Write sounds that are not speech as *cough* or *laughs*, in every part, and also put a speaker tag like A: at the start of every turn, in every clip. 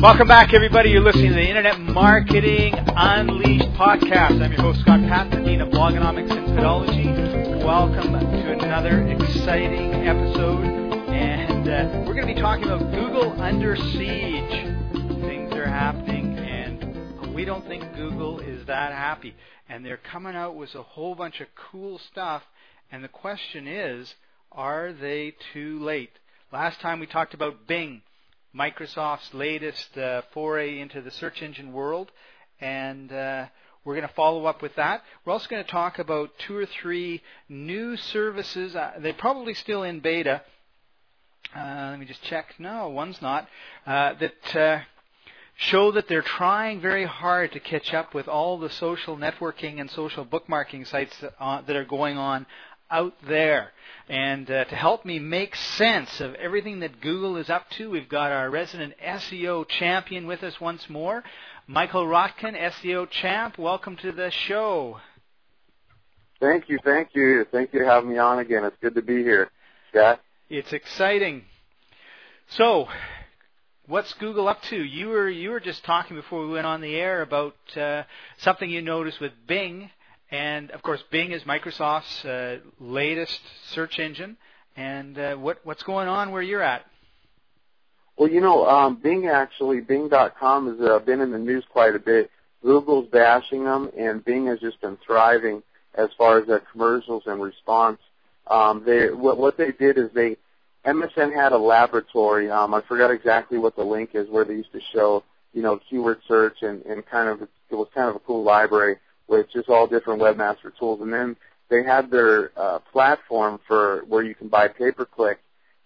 A: Welcome back, everybody. You're listening to the Internet Marketing Unleashed podcast. I'm your host, Scott Paton, Dean of Blogonomics and Podology. Welcome to another exciting episode. And uh, we're going to be talking about Google under siege. Things are happening, and we don't think Google is that happy. And they're coming out with a whole bunch of cool stuff. And the question is, are they too late? Last time we talked about Bing Microsoft's latest uh, foray into the search engine world, and uh, we're going to follow up with that. We're also going to talk about two or three new services. Uh, they're probably still in beta. Uh, let me just check. No, one's not. Uh, that uh, show that they're trying very hard to catch up with all the social networking and social bookmarking sites that, that are going on out there. And uh, to help me make sense of everything that Google is up to, we've got our resident SEO champion with us once more, Michael Rotkin, SEO champ. Welcome to the show.
B: Thank you, thank you, thank you for having me on again. It's good to be here, Scott.
A: It's exciting. So, what's Google up to? You were you were just talking before we went on the air about uh, something you noticed with Bing and of course, Bing is Microsoft's uh, latest search engine. And uh, what what's going on where you're at?
B: Well, you know, um, Bing actually, Bing.com has uh, been in the news quite a bit. Google's bashing them, and Bing has just been thriving as far as their commercials and response. Um, they what, what they did is they MSN had a laboratory. Um, I forgot exactly what the link is where they used to show, you know, keyword search and, and kind of it was kind of a cool library with just all different webmaster tools. And then they had their uh, platform for where you can buy pay per click,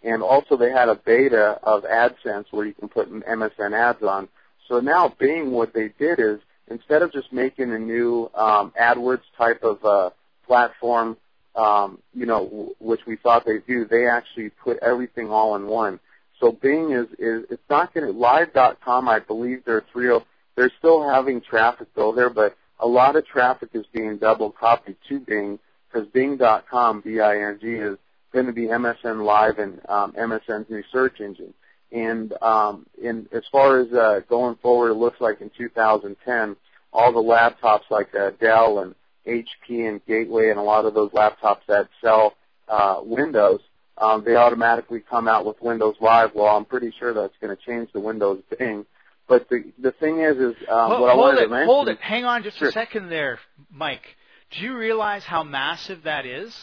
B: and also they had a beta of AdSense where you can put MSN ads on. So now Bing, what they did is instead of just making a new um, AdWords type of uh, platform, um, you know, w- which we thought they do, they actually put everything all in one. So Bing is is it's not going to live.com. I believe they're three. Oh, they're still having traffic go there, but a lot of traffic is being double copied to Bing because Bing.com, B-I-N-G, is going to be MSN Live and um, MSN's new search engine. And um, in, as far as uh, going forward, it looks like in 2010, all the laptops like uh, Dell and HP and Gateway and a lot of those laptops that sell uh, Windows, um, they automatically come out with Windows Live. Well, I'm pretty sure that's going to change the Windows Bing but the the thing is, is um,
A: hold,
B: what I wanted
A: it,
B: to mention.
A: Hold it. Hang on just
B: sure.
A: a second there, Mike. Do you realize how massive that is?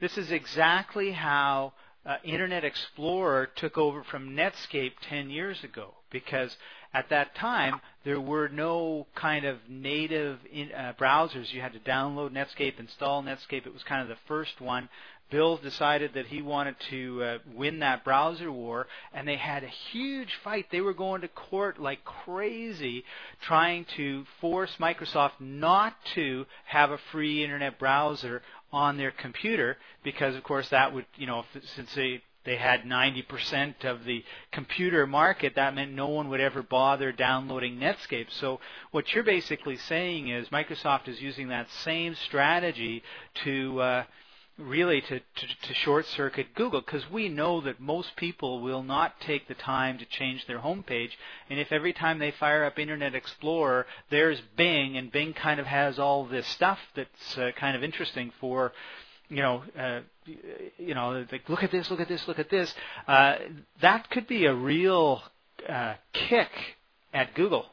A: This is exactly how uh, Internet Explorer took over from Netscape 10 years ago because at that time there were no kind of native in, uh, browsers. You had to download Netscape, install Netscape. It was kind of the first one. Bill decided that he wanted to uh, win that browser war, and they had a huge fight. They were going to court like crazy, trying to force Microsoft not to have a free internet browser on their computer, because of course that would, you know, since they they had 90% of the computer market, that meant no one would ever bother downloading Netscape. So what you're basically saying is Microsoft is using that same strategy to uh, really to, to, to short circuit Google because we know that most people will not take the time to change their homepage. And if every time they fire up Internet Explorer, there's Bing, and Bing kind of has all this stuff that's uh, kind of interesting for, you know, uh, you know, like look at this, look at this, look at this. Uh, that could be a real uh, kick at Google.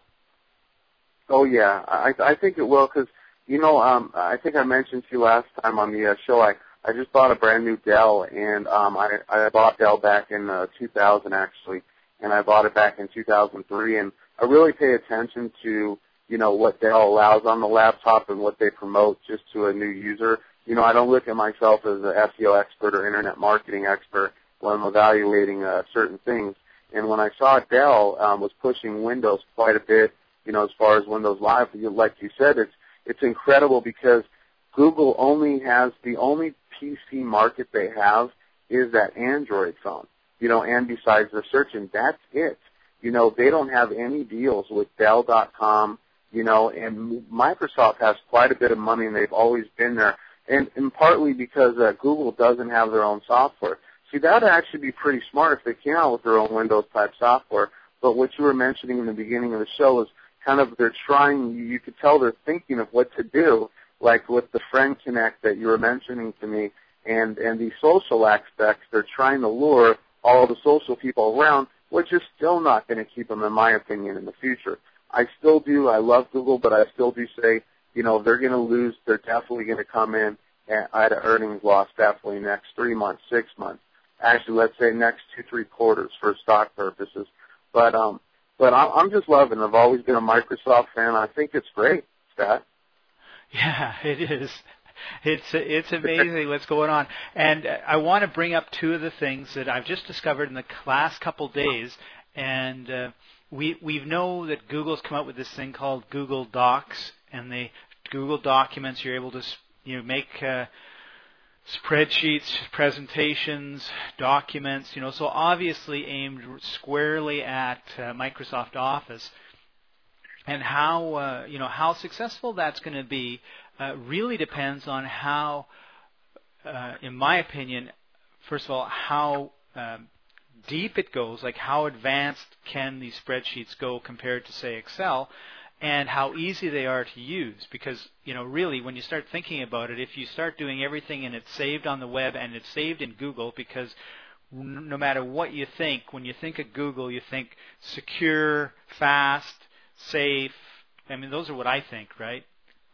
B: Oh yeah, I I think it will because you know um I think I mentioned to you last time on the uh, show I I just bought a brand new Dell, and um, I I bought Dell back in uh, 2000 actually, and I bought it back in 2003, and I really pay attention to you know what Dell allows on the laptop and what they promote just to a new user. You know, I don't look at myself as an SEO expert or internet marketing expert when I'm evaluating uh, certain things. And when I saw Dell um, was pushing Windows quite a bit, you know, as far as Windows Live, like you said, it's it's incredible because Google only has the only PC market they have is that Android phone. You know, and besides the search, and that's it. You know, they don't have any deals with Dell.com. You know, and Microsoft has quite a bit of money, and they've always been there. And, and partly because uh, Google doesn't have their own software. See, that'd actually be pretty smart if they came out with their own Windows type software. But what you were mentioning in the beginning of the show is kind of they're trying. You could tell they're thinking of what to do, like with the friend connect that you were mentioning to me, and and the social aspects. They're trying to lure all the social people around, which is still not going to keep them, in my opinion, in the future. I still do. I love Google, but I still do say, you know, they're going to lose. They're definitely going to come in at, at an earnings loss definitely next three months, six months. Actually, let's say next two, three quarters for stock purposes. But um, but I'm just loving. I've always been a Microsoft fan. I think it's great, Scott.
A: Yeah, *laughs* it is. It's it's amazing what's going on, and I want to bring up two of the things that I've just discovered in the last couple days, and uh, we we know that Google's come up with this thing called Google Docs, and the Google Documents you're able to you know make uh, spreadsheets, presentations, documents, you know, so obviously aimed squarely at uh, Microsoft Office. And how uh, you know how successful that's going to be uh, really depends on how, uh, in my opinion, first of all, how um, deep it goes, like how advanced can these spreadsheets go compared to say Excel, and how easy they are to use. Because you know really when you start thinking about it if you start doing everything and it's saved on the web and it's saved in Google because no matter what you think when you think of Google you think secure fast safe I mean those are what I think right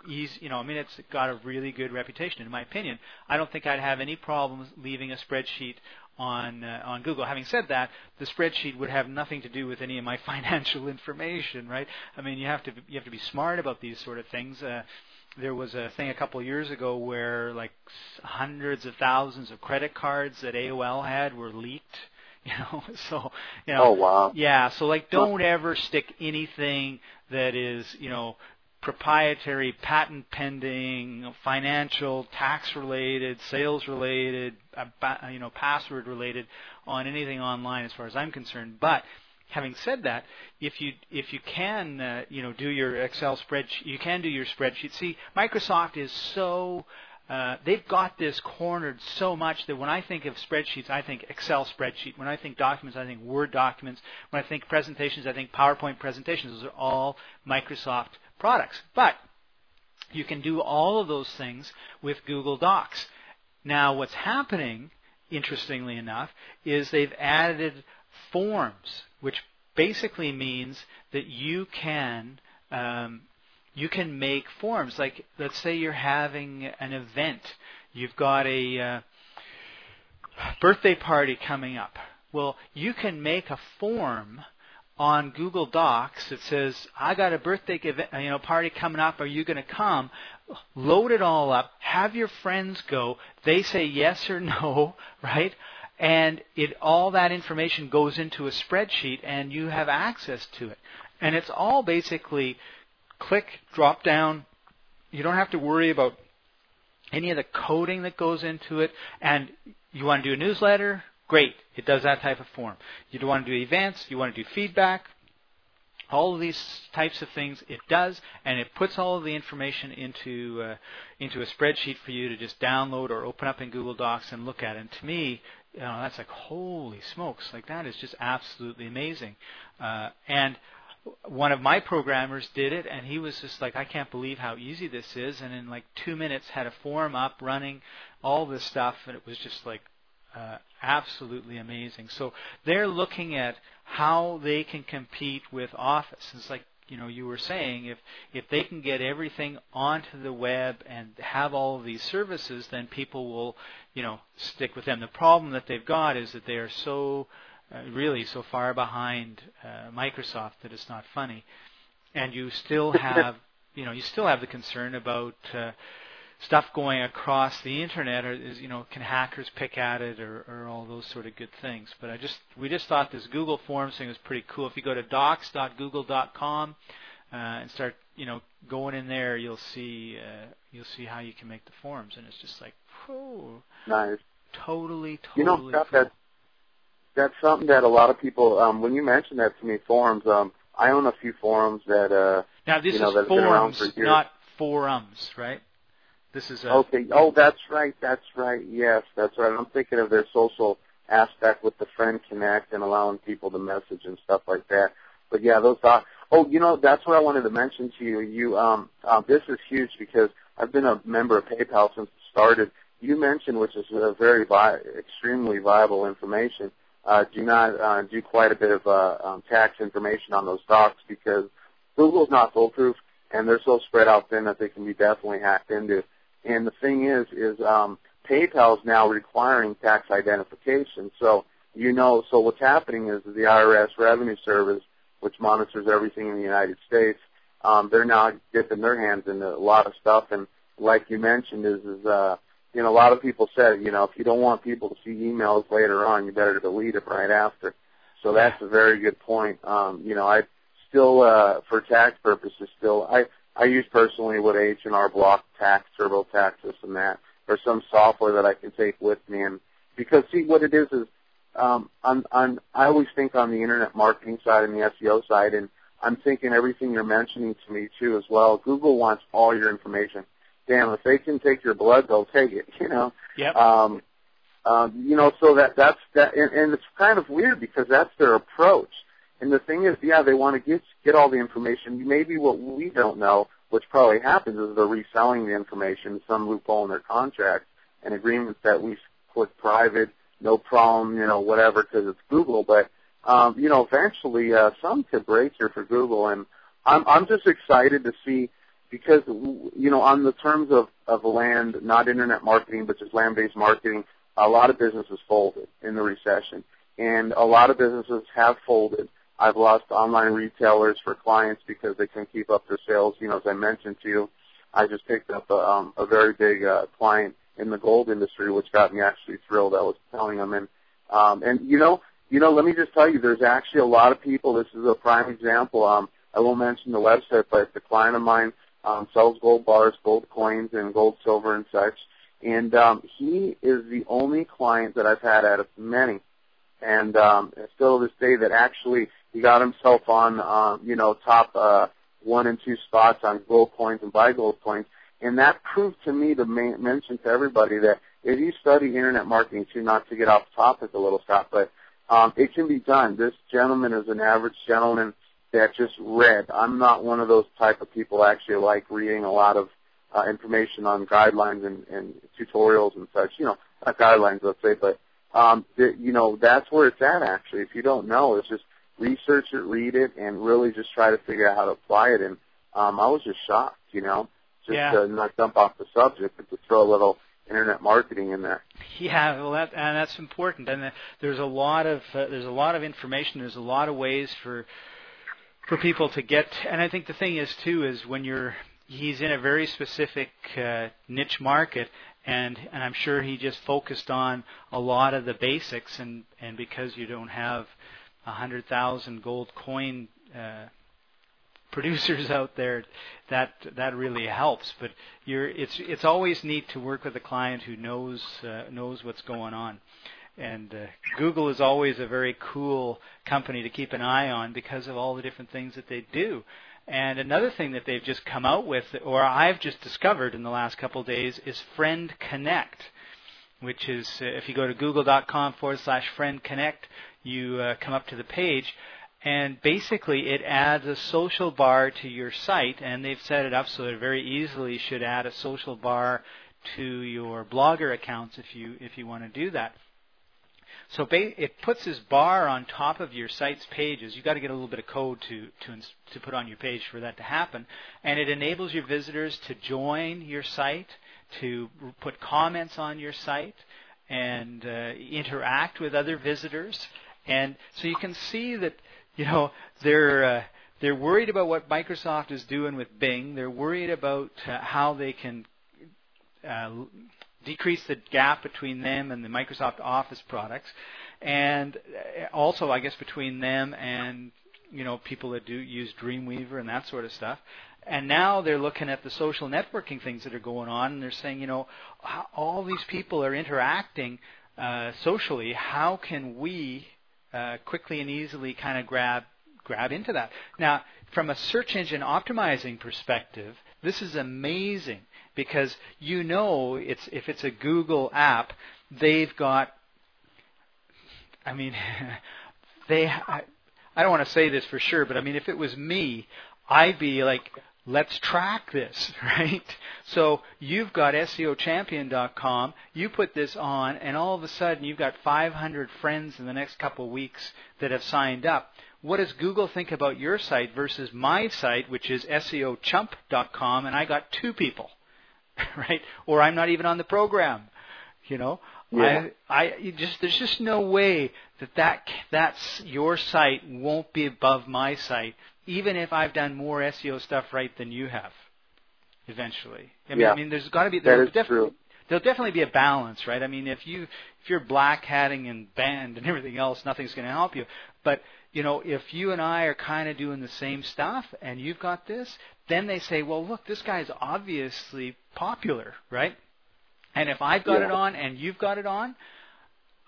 A: easy you know I mean it's got a really good reputation in my opinion I don't think I'd have any problems leaving a spreadsheet on uh, on Google. Having said that, the spreadsheet would have nothing to do with any of my *laughs* financial information, right? I mean, you have to you have to be smart about these sort of things. Uh, there was a thing a couple of years ago where like hundreds of thousands of credit cards that AOL had were leaked. *laughs* You know, so you know.
B: Oh wow.
A: Yeah, so like, don't ever stick anything that is you know proprietary, patent pending, financial, tax related, sales related, uh, you know, password related on anything online as far as I'm concerned. But having said that, if you if you can uh, you know do your Excel spreadsheet, you can do your spreadsheet. See, Microsoft is so uh, they've got this cornered so much that when I think of spreadsheets, I think Excel spreadsheet. When I think documents, I think Word documents. When I think presentations, I think PowerPoint presentations. Those are all Microsoft products. But you can do all of those things with Google Docs. Now, what's happening, interestingly enough, is they've added forms, which basically means that you can um, you can make forms. Like, let's say you're having an event, you've got a uh, birthday party coming up. Well, you can make a form on Google Docs that says, "I got a birthday event, you know party coming up. Are you going to come?" Load it all up. Have your friends go. They say yes or no, *laughs* right? And it all that information goes into a spreadsheet, and you have access to it. And it's all basically click, drop down. You don't have to worry about any of the coding that goes into it. And you want to do a newsletter? Great. It does that type of form. You want to do events, you want to do feedback, all of these types of things it does, and it puts all of the information into uh, into a spreadsheet for you to just download or open up in Google Docs and look at. And to me, you know, that's like holy smokes! Like that is just absolutely amazing. Uh, and one of my programmers did it, and he was just like, I can't believe how easy this is. And in like two minutes, had a form up running, all this stuff, and it was just like uh, absolutely amazing. So they're looking at how they can compete with Office. It's like you know you were saying if if they can get everything onto the web and have all of these services, then people will you know stick with them. The problem that they've got is that they are so uh, really so far behind uh, Microsoft that it's not funny, and you still *laughs* have you know you still have the concern about uh, stuff going across the internet or is you know can hackers pick at it or, or all those sort of good things. But i just we just thought this google forms thing was pretty cool. If you go to docs.google.com uh, and start you know going in there you'll see uh, you'll see how you can make the forms and it's just like whew,
B: nice.
A: Totally totally
B: you know
A: cool.
B: that that's something that a lot of people um when you mentioned that to me forums um i own a few forums that uh
A: now this
B: you know,
A: is forums not forums right this is a,
B: okay. Oh, that's right. That's right. Yes, that's right. I'm thinking of their social aspect with the friend connect and allowing people to message and stuff like that. but yeah, those docs. Oh, you know, that's what I wanted to mention to you. You, um, uh, this is huge because I've been a member of PayPal since it started. You mentioned, which is a very vi- extremely viable information. Uh, do not uh, do quite a bit of uh, um, tax information on those docs because Google's not foolproof and they're so spread out thin that they can be definitely hacked into. And the thing is, is um, PayPal is now requiring tax identification. So you know, so what's happening is the IRS Revenue Service which monitors everything in the United States, um, they're now dipping their hands into a lot of stuff. And like you mentioned, is is uh, you know a lot of people said, you know, if you don't want people to see emails later on, you better delete it right after. So that's a very good point. Um, you know, I still uh, for tax purposes still I I use personally what H and R Block Tax, TurboTax, this and that, or some software that I can take with me. And because see what it is is um, on, on, I always think on the internet marketing side and the SEO side, and I'm thinking everything you're mentioning to me too as well. Google wants all your information. Damn, if they can take your blood, they'll take it. You know.
A: Yep.
B: Um, um, you know, so that that's that, and, and it's kind of weird because that's their approach. And the thing is, yeah, they want to get get all the information. Maybe what we don't know, which probably happens, is they're reselling the information, some loophole in their contract, and agreements that we put private no problem, you know, whatever, because it's Google. But um, you know, eventually, uh, some could break here for Google, and I'm I'm just excited to see because you know, on the terms of of land, not internet marketing, but just land-based marketing, a lot of businesses folded in the recession, and a lot of businesses have folded. I've lost online retailers for clients because they couldn't keep up their sales. You know, as I mentioned to you, I just picked up a, um, a very big uh, client in the gold industry, which got me actually thrilled. I was telling them, and um, and you know, you know, let me just tell you, there's actually a lot of people. This is a prime example. Um, I won't mention the website, but a client of mine um, sells gold bars, gold coins, and gold, silver, and such. And um, he is the only client that I've had out of many, and um, still to this day that actually he got himself on, um, you know, top uh, one and two spots on gold coins and buy gold coins. And that proved to me to ma- mention to everybody that if you study internet marketing too, not to get off topic a little, Scott, but um, it can be done. This gentleman is an average gentleman that just read. I'm not one of those type of people actually like reading a lot of uh, information on guidelines and, and tutorials and such. You know, not guidelines, let's say, but um, the, you know that's where it's at. Actually, if you don't know, it's just research it, read it, and really just try to figure out how to apply it. And um, I was just shocked. You know, just
A: yeah.
B: to not jump off the subject, but to throw a little internet marketing in there. *laughs*
A: Yeah, well, that, and that's important. And there's a lot of uh, there's a lot of information. There's a lot of ways for for people to get. And I think the thing is too is when you're he's in a very specific uh, niche market, and and I'm sure he just focused on a lot of the basics. And and because you don't have a hundred thousand gold coin uh, producers *laughs* out there, that that really helps. But you're it's it's always neat to work with a client who knows uh, knows what's going on. And uh, Google is always a very cool company to keep an eye on because of all the different things that they do. And another thing that they've just come out with, or I've just discovered in the last couple of days, is Friend Connect, which is uh, if you go to google.com forward slash friend connect, you uh, come up to the page and basically it adds a social bar to your site and they've set it up so it very easily should add a social bar to your blogger accounts if you if you want to do that so it puts this bar on top of your site's pages. You've got to get a little bit of code to, to, to put on your page for that to happen. And it enables your visitors to join your site, to put comments on your site, and uh, interact with other visitors. And so you can see that you know, they're uh, they're worried about what Microsoft is doing with Bing. They're worried about uh, how they can uh, decrease the gap between them and the Microsoft Office products, and also, I guess, between them and you know people that do use Dreamweaver and that sort of stuff. And now they're looking at the social networking things that are going on, and they're saying, you know, all these people are interacting uh, socially. How can we uh, quickly and easily kind of grab grab into that. Now, from a search engine optimizing perspective, this is amazing because you know it's if it's a Google app, they've got I mean *laughs* they I don't want to say this for sure, but I mean, if it was me, I'd be like, let's track this, *laughs* right? So you've got SEOchampion.com, you put this on, and all of a sudden you've got 500 friends in the next couple of weeks that have signed up. What does Google think about your site versus my site, which is SEOchump.com, and I got two people, *laughs* right? Or I'm not even on the program, you know?
B: Yeah.
A: I, I just there's just no way that that that's your site won't be above my site, even if I've done more SEO stuff right than you have. Eventually, I mean,
B: Yeah.
A: I mean there's got to be
B: is
A: definitely there'll definitely be a balance, right? I mean, if you if you're black hatting and banned and *laughs* everything else, nothing's going to help you. But you know, if you and I are kind of doing the same stuff, and you've got this, then they say, well, look, this guy's obviously popular, right? And if I've got
B: Yeah.
A: it on and you've got it on,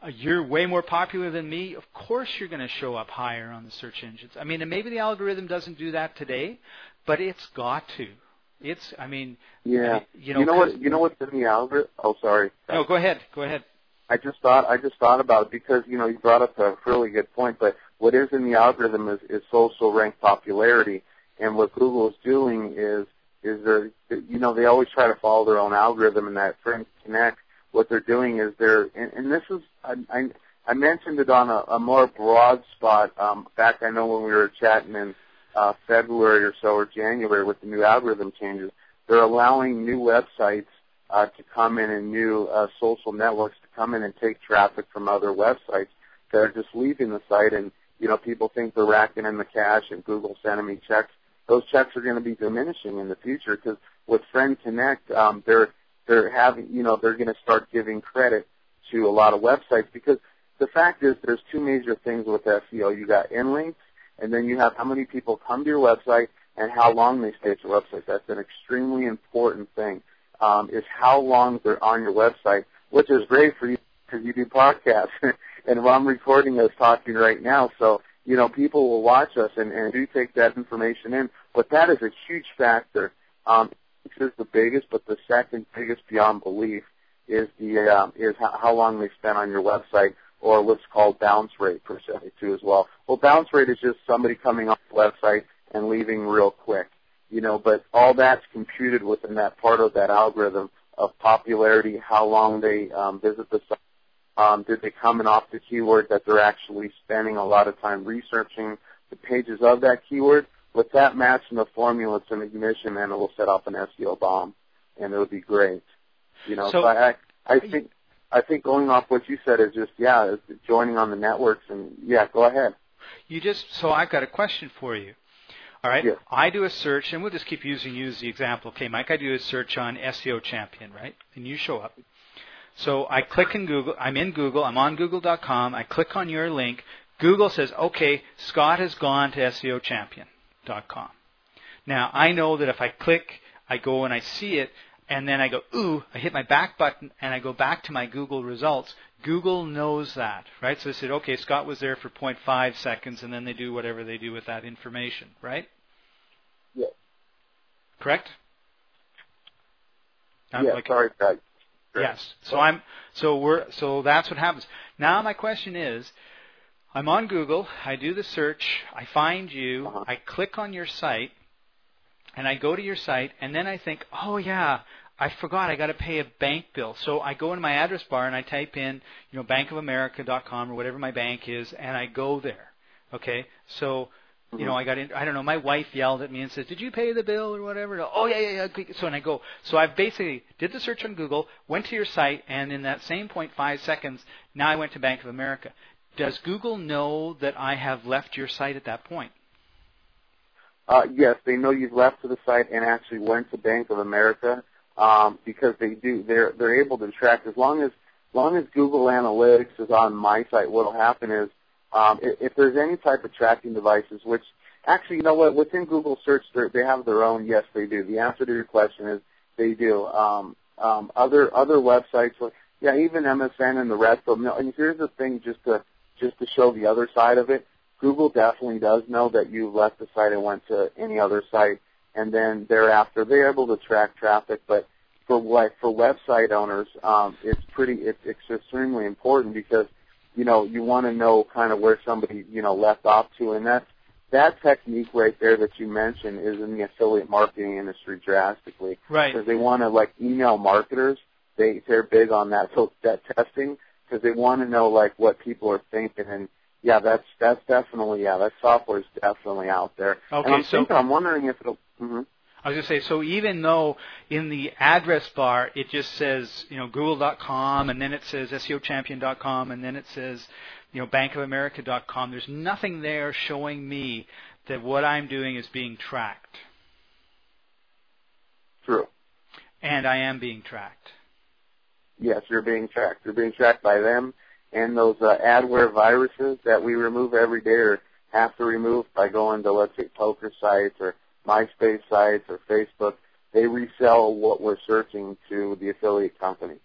A: uh, you're way more popular than me. Of course, you're going to show up higher on the search engines. I mean, and maybe the algorithm doesn't do that today, but it's got to. It's, I mean,
B: Yeah.
A: I mean, you know,
B: what? You know what's in the algorithm? Oh, sorry.
A: no, go ahead, go ahead.
B: I just thought I just thought about it because you know you brought up a really good point. But what is in the algorithm is, is social rank popularity, and what Google is doing is is they're you know they always try to follow their own algorithm and that Friends Connect. What they're doing is they're and, and this is I, I I mentioned it on a, a more broad spot um, back. I know when we were chatting in uh, February or so or January with the new algorithm changes. They're allowing new websites uh, to come in and new uh, social networks to come in and take traffic from other websites that are just leaving the site and you know people think they're racking in the cash and Google sending me checks. Those checks are going to be diminishing in the future because with Friend Connect, um, they're they're having you know they're going to start giving credit to a lot of websites because the fact is there's two major things with SEO. You got inlinks and then you have how many people come to your website and how long they stay at your website. That's an extremely important thing. Um, is how long they're on your website, which is great for you because you do podcasts, *laughs* and while I'm recording us talking right now. So you know people will watch us and, and do take that information in. But that is a huge factor. Um, this is the biggest, but the second biggest beyond belief is the um, is how, how long they spent on your website or what's called bounce rate per se too as well. Well, bounce rate is just somebody coming off the website and leaving real quick, you know. But all that's computed within that part of that algorithm of popularity, how long they um, visit the site, um, did they come in off the keyword that they're actually spending a lot of time researching the pages of that keyword. With that match matching the formula, it's an ignition, and it will set off an SEO bomb, and it would be great. You know,
A: So-
B: so I, I think I think going off what you said is just yeah, joining on the networks and yeah, go ahead.
A: You just so I've got a question for you. All right,
B: Yes.
A: I do a search, and we'll just keep using you as the example. Okay, Mike, I do a search on SEO Champion, right? And you show up. So I click in Google. I'm in Google. I'm on Google.com. I click on your link. Google says, "Okay, Scott has gone to SEOChampion.com." Now I know that if I click, I go and I see it, and then I go, "Ooh!" I hit my back button, and I go back to my Google results. Google knows that, right? So they said, "Okay, Scott was there for 0.5 seconds," and then they do whatever they do with that information, right?
B: Yes.
A: Correct. I'm
B: yeah,
A: like-
B: sorry, Doug.
A: Yes. So I'm so we're so that's what happens. Now my question is I'm on Google, I do the search, I find you,
B: Uh-huh.
A: I click on your site and I go to your site and then I think, "Oh yeah, I forgot I got to pay a bank bill." So I go in my address bar and I type in, you know, bankofamerica.com or whatever my bank is and I go there. Okay? So you know, I got in, I don't know, my wife yelled at me and said, did you pay the bill or whatever? Oh yeah, yeah, yeah. So and I go, so I basically did the search on Google, went to your site, and in that same 0.5 seconds, now I went to Bank of America. Does Google know that I have left your site at that point?
B: Uh, yes, they know you've left to the site and actually went to Bank of America um, because they do. They're they're able to track as long as as long as Google Analytics is on my site. What'll happen is um, if, if there's any type of tracking devices, which actually, you know what, within Google Search, they're- have their own. Yes, they do. The answer to your question is they do. Um, um, other other websites, like- yeah, even MSN and the rest of them. And here's the thing, just to just to show the other side of it. Google definitely does know that you left the site and went to any other site, and then thereafter they're able to track traffic. But for what for website owners, um, it's pretty it's, it's extremely important because you know, you want to know kind of where somebody, you know, left off to, and that's that technique right there that you mentioned is in the affiliate marketing industry drastically.
A: Right.
B: Because they want to like email marketers. They they're big on that so *laughs* that testing because they want to know like what people are thinking and yeah, that's that's definitely yeah, that software is definitely out there.
A: Okay,
B: and I'm
A: so
B: thinking, I'm wondering if it'll. Mm-hmm.
A: I was going to say, so even though in the address bar it just says, you know, Google.com, and then it says SEOchampion.com, and then it says, you know, BankOfAmerica.com, there's nothing there showing me that what I'm doing is being tracked.
B: True.
A: And I am being tracked.
B: Yes, you're being tracked. You're being tracked by them and those uh, adware viruses that we remove every day or have to remove by going to, let's say, poker sites or MySpace sites or Facebook. They resell what we're searching to the affiliate company.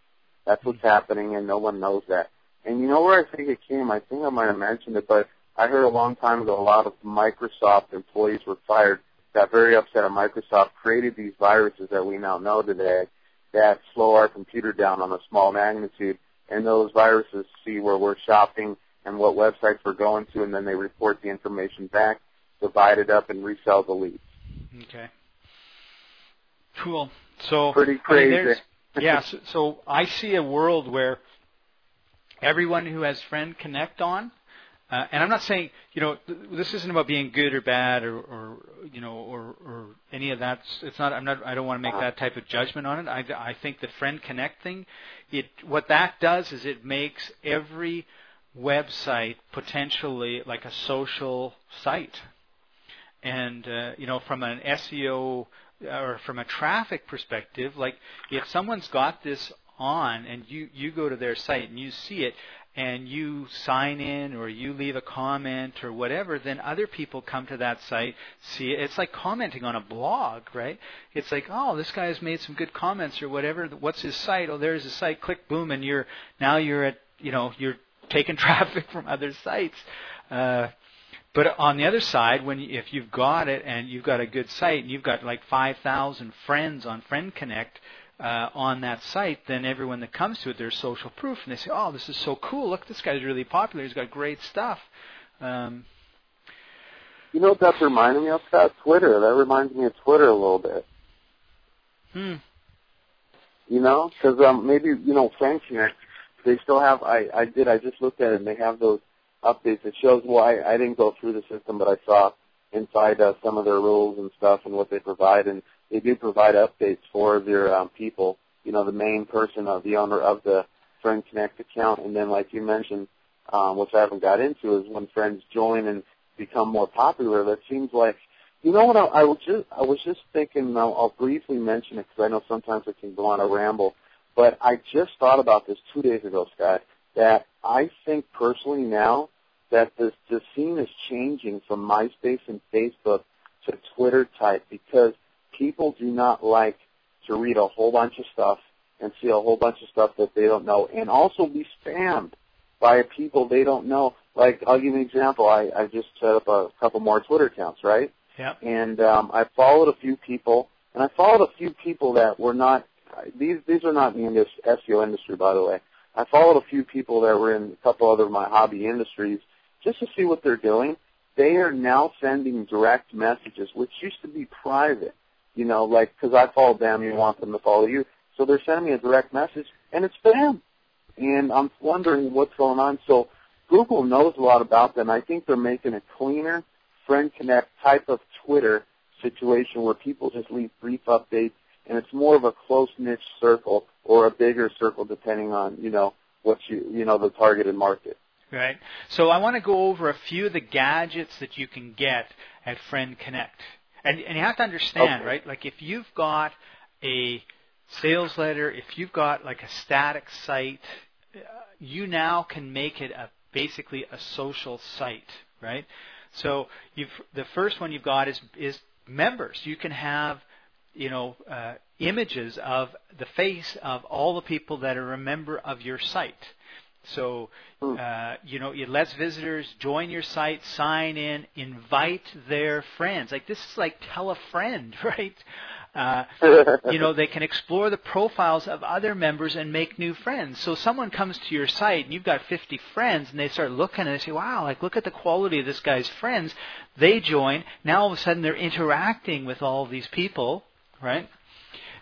B: That's what's happening, and no one knows that. And you know where I think it came? I think I might have mentioned it, but I heard a long time ago a lot of Microsoft employees were fired, got very upset at Microsoft, created these viruses that we now know today that slow our computer down on a small magnitude and those viruses see where we're shopping and what websites we're going to, and then they report the information back, divide it up, and resell the leads.
A: Okay. Cool. So
B: pretty crazy.
A: I mean, *laughs* yeah. So, so I see a world where everyone who has Friend Connect on uh, and I'm not saying, you know, th- this isn't about being good or bad or, or you know, or, or any of that. It's not. I'm not. I don't want to make that type of judgment on it. I, I think the friend connect thing, it what that does is it makes every website potentially like a social site, and uh, you know, from an SEO or from a traffic perspective, like if someone's got this on and you you go to their site and you see it and you sign in or you leave a comment or whatever, then other people come to that site, see it. It's like commenting on a blog, right? It's like, oh, this guy has made some good comments or whatever. What's his site? Oh, there's his site. Click, boom, and you're now you're at you know you're taking *laughs* traffic from other sites. Uh, but on the other side, when if you've got it and you've got a good site and you've got like 5,000 friends on Friend Connect, uh, on that site, then everyone that comes to it, there's social proof, and they say, "Oh, this is so cool! Look, this guy's really popular. He's got great stuff." Um,
B: you know what that's reminding me of? That Twitter. That reminds me of Twitter a little bit.
A: Hmm.
B: You know, because um, maybe you know, Friend Connect. They still have. I I did. I just looked at it, and they have those updates. It shows why I didn't go through the system, but I saw inside uh, some of their rules and stuff and what they provide and they do provide updates for their um, people. You know, the main person of the owner of the Friend Connect account, and then like you mentioned, um, which I haven't got into, is when friends join and become more popular. That seems like, you know what? I, I was just I was just thinking. I'll, I'll briefly mention it because I know sometimes I can go on a ramble, but I just thought about this two days ago, Scott. That I think personally now that the the scene is changing from MySpace and Facebook to Twitter type because people do not like to read a whole bunch of stuff and see a whole bunch of stuff that they don't know and also be spammed by people they don't know. Like, I'll give you an example. I, I just set up a couple more Twitter accounts, right?
A: Yeah.
B: And um, I followed a few people, and I followed a few people that were not, these, these are not in the SEO industry, by the way. I followed a few people that were in a couple other of my hobby industries just to see what they're doing. They are now sending direct messages, which used to be private you know, like because I followed them, you want them to follow you. So they're sending me a direct message, and it's spam. And I'm wondering what's going on. So Google knows a lot about them. I think they're making a cleaner Friend Connect type of Twitter situation where people just leave brief updates, and it's more of a close niche circle or a bigger circle depending on you know what you you know the targeted market.
A: Right. So I want to go over a few of the gadgets that you can get at Friend Connect. And, and you have to understand,
B: okay.
A: right? Like if you've got a sales letter, if you've got like a static site, uh, you now can make it a basically a social site, right? So you've the first one you've got is is members. You can have you know uh, images of the face of all the people that are a member of your site. So,
B: hmm.
A: uh, you know, it lets visitors join your site, sign in, invite their friends. Like this is like tell a friend, *laughs* right? Uh, you know, they can explore the profiles of other members and make new friends. So someone comes to your site and you've got 50 friends and they start looking and they say, wow, like look at the quality of this guy's friends. They join. Now all of a sudden they're interacting with all these people, right?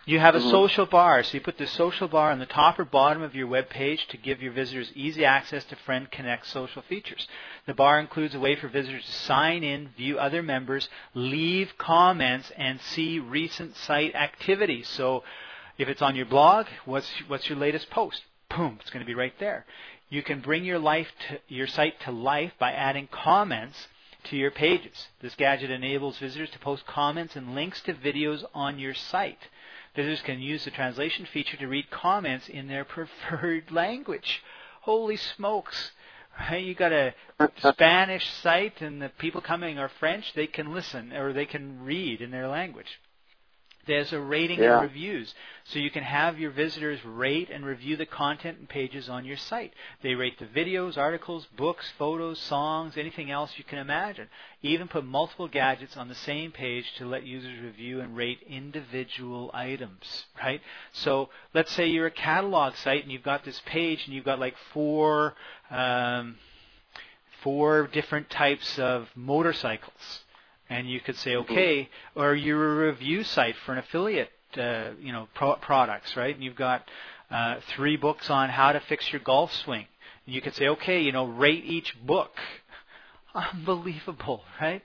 A: You have a mm-hmm. social bar, so you put the social bar on the top or bottom of your web page to give your visitors easy access to Friend Connect social features. The bar includes a way for visitors to sign in, view other members, leave comments, and see recent site activities. So if it's on your blog, what's what's your latest post? Boom, it's going to be right there. You can bring your life to, your site to life by adding comments to your pages. This gadget enables visitors to post comments and links to videos on your site. Visitors can use the translation feature to read comments in their *laughs* preferred language. Holy smokes! You got a Spanish site, and the people coming are French. They can listen or they can read in their language. There's a rating yeah. and reviews. So you can have your visitors rate and review the content and pages on your site. They rate the videos, articles, books, photos, songs, anything else you can imagine. Even put multiple gadgets on the same page to let users review and rate individual items, right? So let's say you're a catalog site and you've got this page and you've got like four, um, four different types of motorcycles and you could say, mm-hmm. okay, or you're a review site for an affiliate, uh, you know, pro- products, right? And you've got uh, three books on how to fix your golf swing. And you could say, okay, you know, rate each book. *laughs* Unbelievable, right?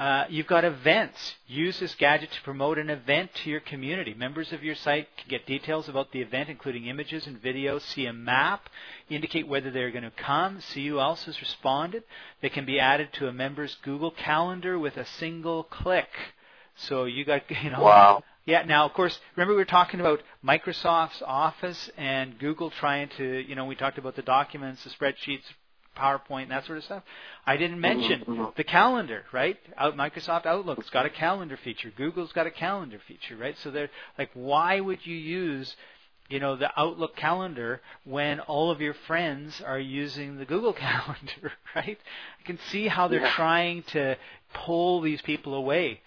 A: Uh, you've got events. Use this gadget to promote an event to your community. Members of your site can get details about the event, including images and videos, see a map, indicate whether they're going to come, see who else has responded. They can be added to a member's Google Calendar with a single click. So you got, *laughs* you know.
B: Wow.
A: Yeah. Now, of course, remember we were talking about Microsoft's Office and Google trying to, you know, we talked about the documents, the spreadsheets, PowerPoint and that sort of stuff. I didn't mm-hmm, mention mm-hmm. the calendar, right? Out Microsoft Outlook's got a calendar feature. Google's got a calendar feature, right? So they're like, why would you use, you know, the Outlook calendar when all of your friends are using the Google *laughs* calendar, right? I can see how they're yeah. trying to pull these people away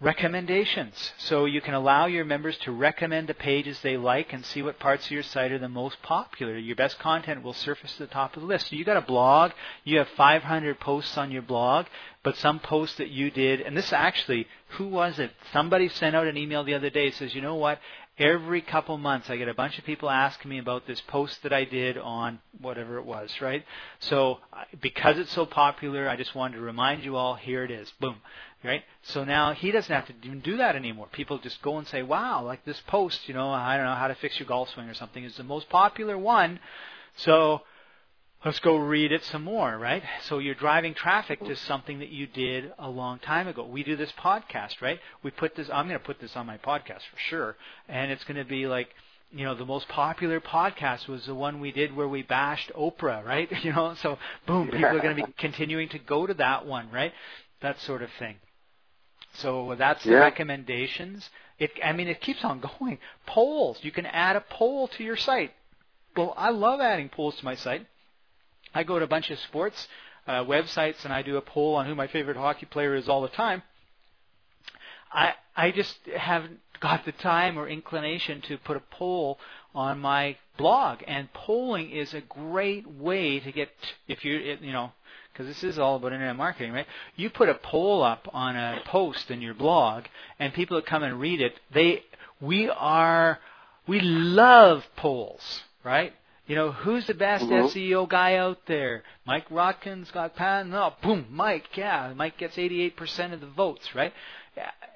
A: recommendations. So you can allow your members to recommend the pages they like and see what parts of your site are the most popular. Your best content will surface to the top of the list. So you got a blog, you have 500 posts on your blog, but some posts that you did, and this actually, who was it? Somebody sent out an email the other day says, you know what? Every couple months I get a bunch of people asking me about this post that I did on whatever it was, right? So uh, because it's so popular, I just wanted to remind you all, here it is. Boom right? So now he doesn't have to even do that anymore. People just go and say, "Wow, like this post, you know, I don't know how to fix your golf swing or something is the most popular one." So let's go read it some more, right? So you're driving traffic to something that you did a long time ago. We do this podcast, right? We put this. I'm going to put this on my podcast for sure, and it's going to be like you know, the most popular podcast was the one we did where we bashed Oprah, right? *laughs* You know, so boom, people are going to be *laughs* continuing to go to that one, right? That sort of thing. So that's yeah. the recommendations. It, I mean, it keeps on going. Polls. You can add a poll to your site. Well, I love adding polls to my site. I go to a bunch of sports uh, websites and I do a poll on who my favorite hockey player is all the time. I I just haven't got the time or inclination to put a poll on my blog. And polling is a great way to get if you you know because this is all about internet marketing, right? You put a poll up on a post in your blog, and people that come and read it, they we are we love polls, right? You know, who's the best mm-hmm. SEO guy out there? Mike Rotkins got pan. No, boom, Mike. Yeah, Mike gets 88% of the votes, right?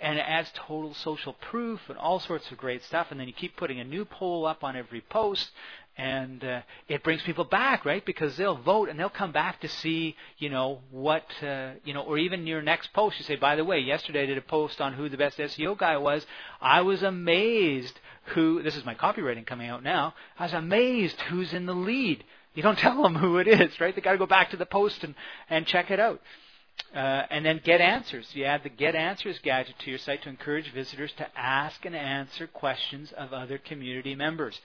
A: And it adds total social proof and all sorts of great stuff. And then you keep putting a new poll up on every post, and uh, it brings people back, right? Because they'll vote and they'll come back to see, you know, what, uh, you know, or even your next post. You say, by the way, yesterday I did a post on who the best SEO guy was. I was amazed who. This is my copywriting coming out now. I was amazed who's in the lead. You don't *laughs* tell them who it is, right? They got to go back to the post and and check it out. Uh, and then get answers. You add the get answers gadget to your site to encourage visitors to ask and answer questions of other community members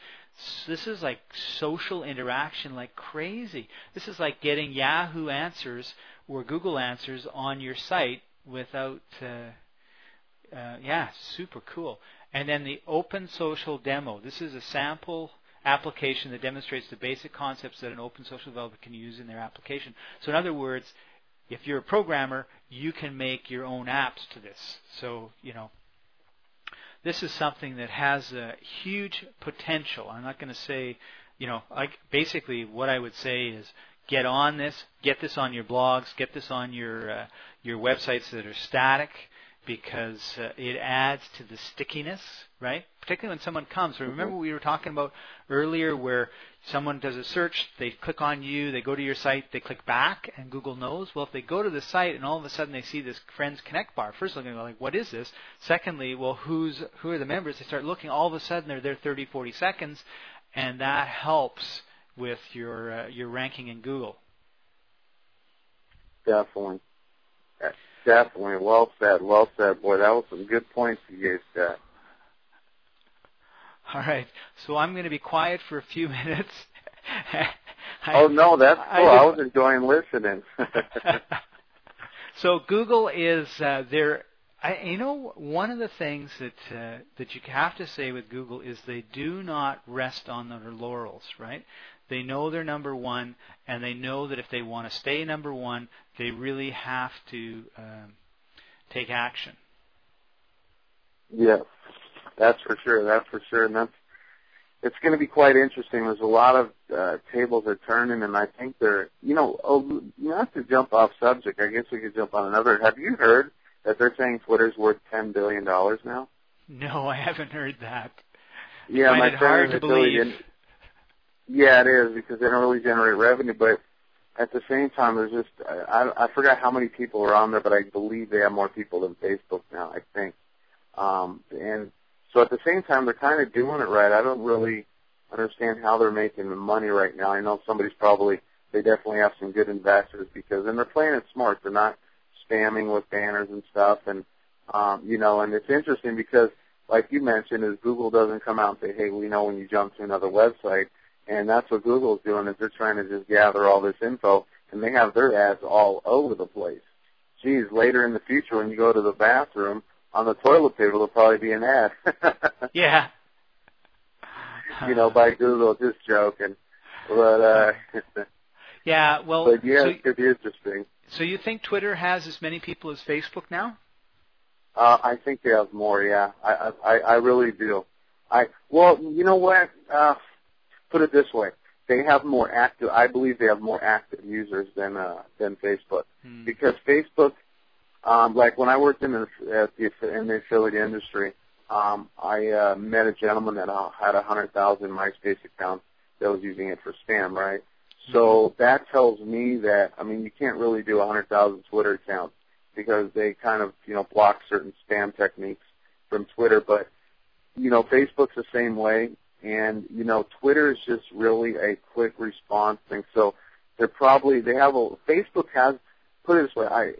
A: this is like social interaction like crazy. This is like getting Yahoo Answers or Google Answers on your site without. Uh, uh, yeah, super cool. And then the Open Social demo. This is a sample application that demonstrates the basic concepts that an open social developer can use in their application. So in other words, if you're a programmer, you can make your own apps to this. So, you know, this is something that has a huge potential. I'm not going to say, you know, like basically what I would say is get on this, get this on your blogs, get this on your uh, your websites that are static because uh, it adds to the stickiness, right? Particularly when someone comes. Remember we were talking about earlier where someone does a search, they click on you, they go to your site, they click back, and Google knows. Well, if they go to the site and all of a sudden they see this Friends Connect bar, first they're going to go like, what is this? Secondly, well, who's who are the members? They start looking. All of a sudden they're there 30, 40 seconds, and that helps with your uh, your ranking in Google.
B: Definitely. Definitely. Well said. Well said. Boy, that was some good points you said. *laughs*
A: All right. So I'm going to be quiet for a few *laughs* minutes. *laughs*
B: I, oh no, that's cool. I, I was enjoying listening.
A: so Google is uh, there. I, you know, one of the things that uh, that you have to say with Google is they do not rest on their laurels, right? They know they're number one, and they know that if they want to stay number one, they really have to um, take action.
B: Yes, that's for sure. That's for sure, and that's it's going to be quite interesting. There's a lot of uh, tables are turning, and I think they're, you know, oh, not to jump off subject. I guess we could jump on another. Have you heard that they're saying Twitter's worth ten billion dollars now?
A: No, I haven't heard that.
B: Yeah,
A: my
B: friend
A: to believe.
B: Yeah, it is because they don't really generate revenue, but at the same time, there's just I, I forgot how many people are on there, but I believe they have more people than Facebook now. I think, um, and so at the same time, they're kind of doing it right. I don't really understand how they're making the money right now. I know somebody's probably they definitely have some good investors because and they're playing it smart. They're not spamming with banners and stuff, and um, you know, and it's interesting because like you mentioned, is Google doesn't come out and say, hey, we know when you jump to another website and that's what Google's doing is they're trying to just gather all this info and they have their ads all over the place. Geez, later in the future when you go to the bathroom, on the toilet paper there'll probably be an ad. *laughs*
A: yeah.
B: you know, by Google, just joking. But uh *laughs*
A: Yeah, well
B: But yeah,
A: so,
B: it could be interesting.
A: So you think Twitter has as many people as Facebook now?
B: Uh I think they have more, yeah. I I I really do. I well, you know what? Uh put it this way: they have more active. I believe they have more active users than uh, than Facebook
A: hmm.
B: because Facebook, um, like when I worked in the at the in the affiliate industry, um, I uh, met a gentleman that uh, had a hundred thousand MySpace accounts that was using it for spam, right?
A: Hmm.
B: So that tells me that I mean you can't really do a hundred thousand Twitter accounts because they kind of you know block certain spam techniques from Twitter, but you know Facebook's the same way and you know Twitter is just really a quick response thing. So they're probably they have a Facebook has put it this way. I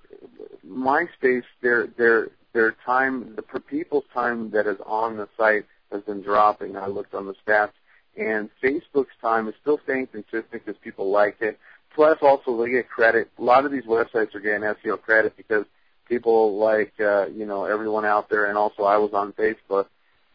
B: MySpace their their their time the per people's time that is on the site has been dropping. I looked on the stats, and Facebook's time is still staying consistent because people like it. Plus, also they get credit. A lot of these websites are getting SEO credit because people like uh, you know everyone out there, and also I was on Facebook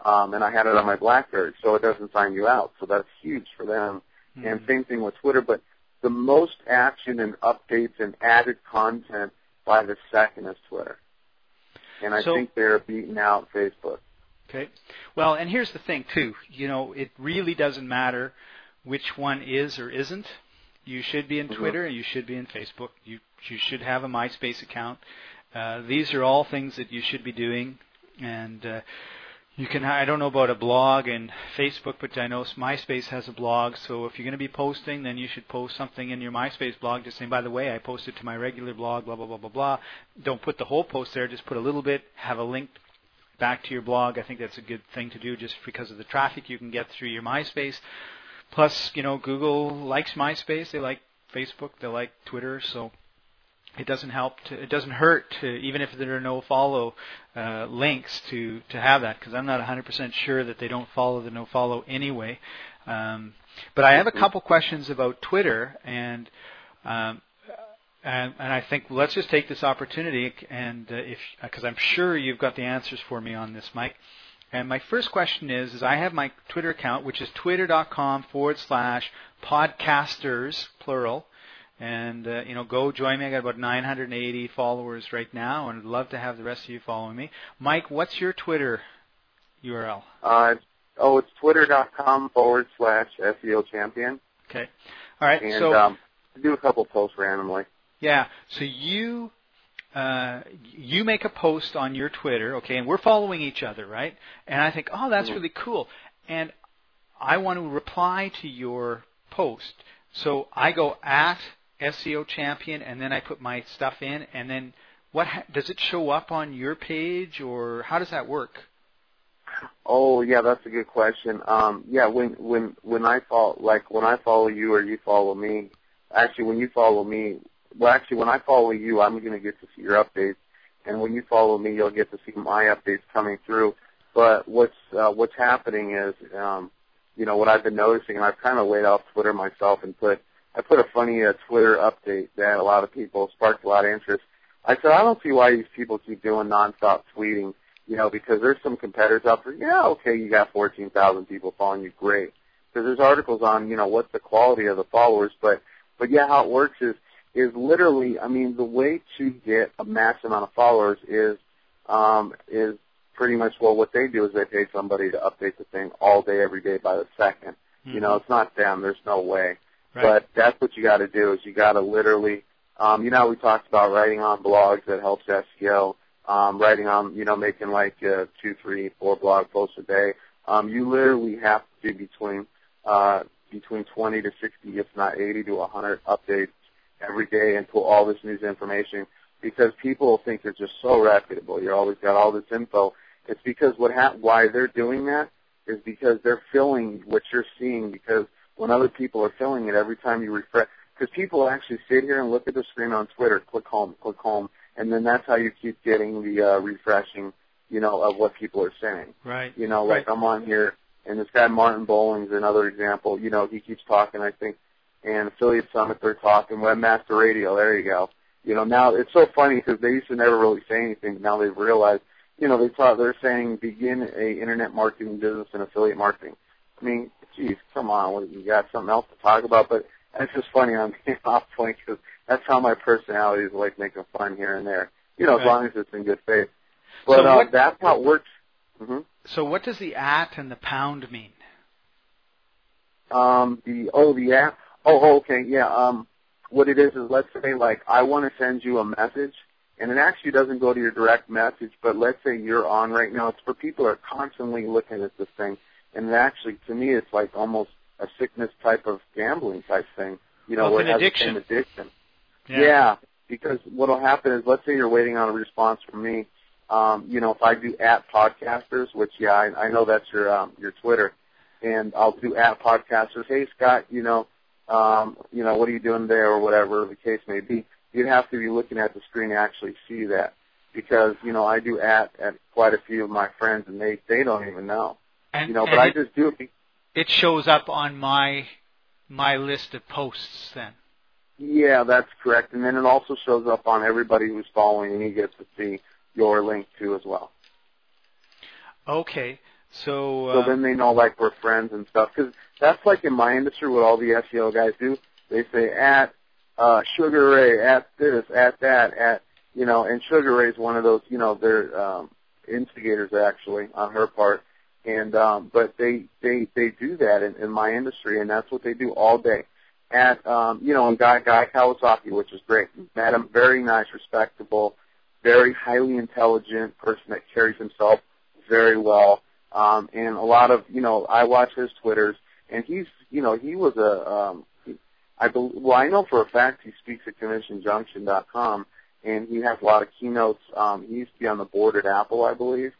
B: um, and I had it on my BlackBerry, so it doesn't sign you out. So that's huge for them.
A: Mm-hmm.
B: And same thing with Twitter, but the most action and updates and added content by the second is Twitter. And I
A: so,
B: think they're beating out Facebook.
A: Okay. Well, and here's the thing too. You know, it really doesn't matter which one is or isn't. You should be in
B: mm-hmm.
A: Twitter. You should be in Facebook. You you should have a MySpace account. Uh, these are all things that you should be doing, and uh, you can I don't know about a blog and Facebook, but I know MySpace has a blog. So if you're going to be posting, then you should post something in your MySpace blog, just saying, by the way, I posted to my regular blog, blah blah blah blah blah. Don't put the whole post there. Just put a little bit. Have a link back to your blog. I think that's a good thing to do, just because of the traffic you can get through your MySpace. Plus, you know, Google likes MySpace. They like Facebook. They like Twitter. So it doesn't help to, it doesn't hurt to even if there are no follow uh, links to to have that because I'm not 100% sure that they don't follow the no follow anyway. Um, but I have a couple questions about Twitter and um, And, and I think let's just take this opportunity, and uh, if because I'm sure you've got the answers for me on this, Mike. And my first question is: is I have my Twitter account, which is twitter.com forward slash podcasters plural, and uh, you know go join me. I got about 980 followers right now, and I'd love to have the rest of you following me. Mike, what's your Twitter URL?
B: Uh, oh, it's twitter.com forward slash SEO champion.
A: Okay. All right.
B: And
A: so
B: um, I do a couple posts randomly.
A: Yeah. So you uh, you make a post on your Twitter, okay, and we're following each other, right? And I think, oh, that's
B: Mhm.
A: really cool, and I want to reply to your post. So I go at SEO champion, and then I put my stuff in, and then what ha- does it show up on your page, or how does that work?
B: Oh yeah, that's a good question. Um, yeah, when when when I follow like when I follow you or you follow me, actually when you follow me, well actually when I follow you, I'm going to get to see your updates, and when you follow me, you'll get to see my updates coming through. But what's uh, what's happening is, um, you know, what I've been noticing, and I've kind of laid off Twitter myself and put I put a funny uh, Twitter update that a lot of people sparked a lot of interest. I said I don't see why these people keep doing nonstop tweeting you know, because there's some competitors out there. Yeah, okay, you got 14,000 people following you, great. Because there's articles on, you know, what's the quality of the followers, but but yeah, how it works is is literally, I mean, the way to get a mass amount of followers is um, is pretty much well, what they do is they pay somebody to update the thing all day, every day by the 2nd You know, it's not them. There's no way. But that's what you got to do is you got to literally, um, you know, we talked about writing on blogs that helps SEO um, writing on, you know, making like uh, two, three, four blog posts a day. Um, you literally have to do between uh, between 20 to 60, if not 80 to 100 updates every day and pull all this news information because people think you're just so reputable. You're always got all this info. It's because what ha- why they're doing that is because they're filling what you're seeing because when other people are filling it every time you refresh because people actually sit here and look at the screen on Twitter, click home, click home, and then that's how you keep getting the uh, refreshing, you know, of what people are saying.
A: Right.
B: You know, like
A: Right.
B: I'm on here, and this guy Martin Bowling's another example. You know, he keeps talking. I think, and Affiliate Summit they're talking. Webmaster Radio, there you go. You know, now it's so funny because they used to never really say anything. Now they've realized, you know, they thought they're saying begin a internet marketing business and affiliate marketing. I mean, geez, come on, what, you got something else to talk about? But it's just funny on being *laughs* off point because that's how my personality is like making fun here and there. You know, as long as it's in good faith. But
A: So
B: uh, that's how it works. hmm
A: So what does the at and the pound mean?
B: Um, the oh the at Oh, oh, okay, yeah. Um, what it is is let's say like I want to send you a message, and it actually doesn't go to your direct message, but let's say you're on right now. It's for people that are constantly looking at this thing, and it actually to me it's like almost a sickness type of gambling type thing. You know,
A: Well,
B: where it
A: an
B: has the same
A: addiction.
B: addiction. Yeah. because what'll happen is, let's say you're waiting on a response from me. Um, you know, if I do at podcasters, which yeah, I, I know that's your um, your Twitter, and I'll do at podcasters. Hey Scott, you know, um, you know, what are you doing there, or whatever the case may be. You'd have to be looking at the screen to actually see that, because you know I do at at quite a few of my friends, and they they don't even know.
A: And,
B: You know, but I
A: it,
B: just do it.
A: shows up on my my list of posts then.
B: Yeah, that's correct. And then it also shows up on everybody who's following, and he gets to see your link too as well.
A: Okay. So,
B: So
A: uh,
B: then they know like we're friends and stuff. Because that's like in my industry what all the SEO guys do. They say at uh, Sugarrae, at this, at that, at you know. And Sugarrae is one of those. You know, they're um, instigators actually on her part. And um, but they they they do that in, in my industry, and that's what they do all day. At um, you know, and Guy Guy Kawasaki, which is great. Him, very nice, respectable, very highly intelligent person that carries himself very well. Um, and a lot of, you know, I watch his Twitters, and he's, you know, he was a, um, I bel well, I know for a fact he speaks at CommissionJunction.com, and he has a lot of keynotes. Um, he used to be on the board at Apple, I believe.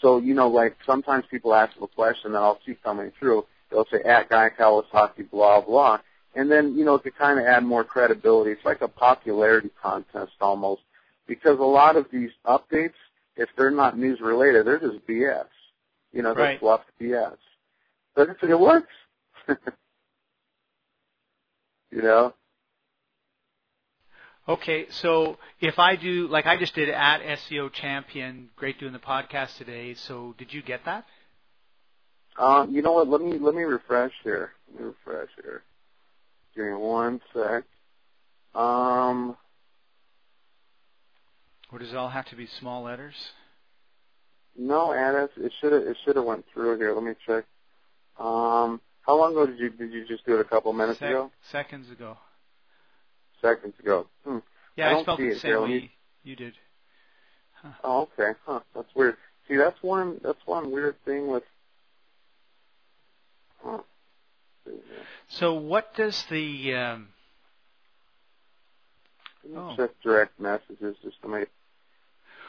B: So, you know, like sometimes people ask a question that I'll see coming through. They'll say, at Guy Kawasaki, blah, blah. And then, you know, to kind of add more credibility, it's like a popularity contest almost. Because a lot of these updates, if they're not news related, they're just BS. You know, they're
A: Right.
B: fluff BS. But it's, it works. *laughs* you know?
A: Okay, so if I do, like I just did at SEO Champion, great doing the podcast today. So did you get that?
B: Um, you know what? Let me let me refresh here. Let me refresh here. Give me one sec. Um,
A: or does it all have to be small letters?
B: No, Addis. It should have it should have went through here. Let me check. Um, how long ago did you did you just do it? A couple minutes
A: Sec-
B: ago.
A: Seconds ago.
B: Seconds ago. Hmm.
A: Yeah,
B: I
A: I, spelled it the same way you did.
B: Oh, okay. Huh. That's weird. See, that's one that's one weird thing with. Huh.
A: So what does the um, Oh.
B: check direct messages just to make.